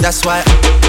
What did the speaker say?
That's why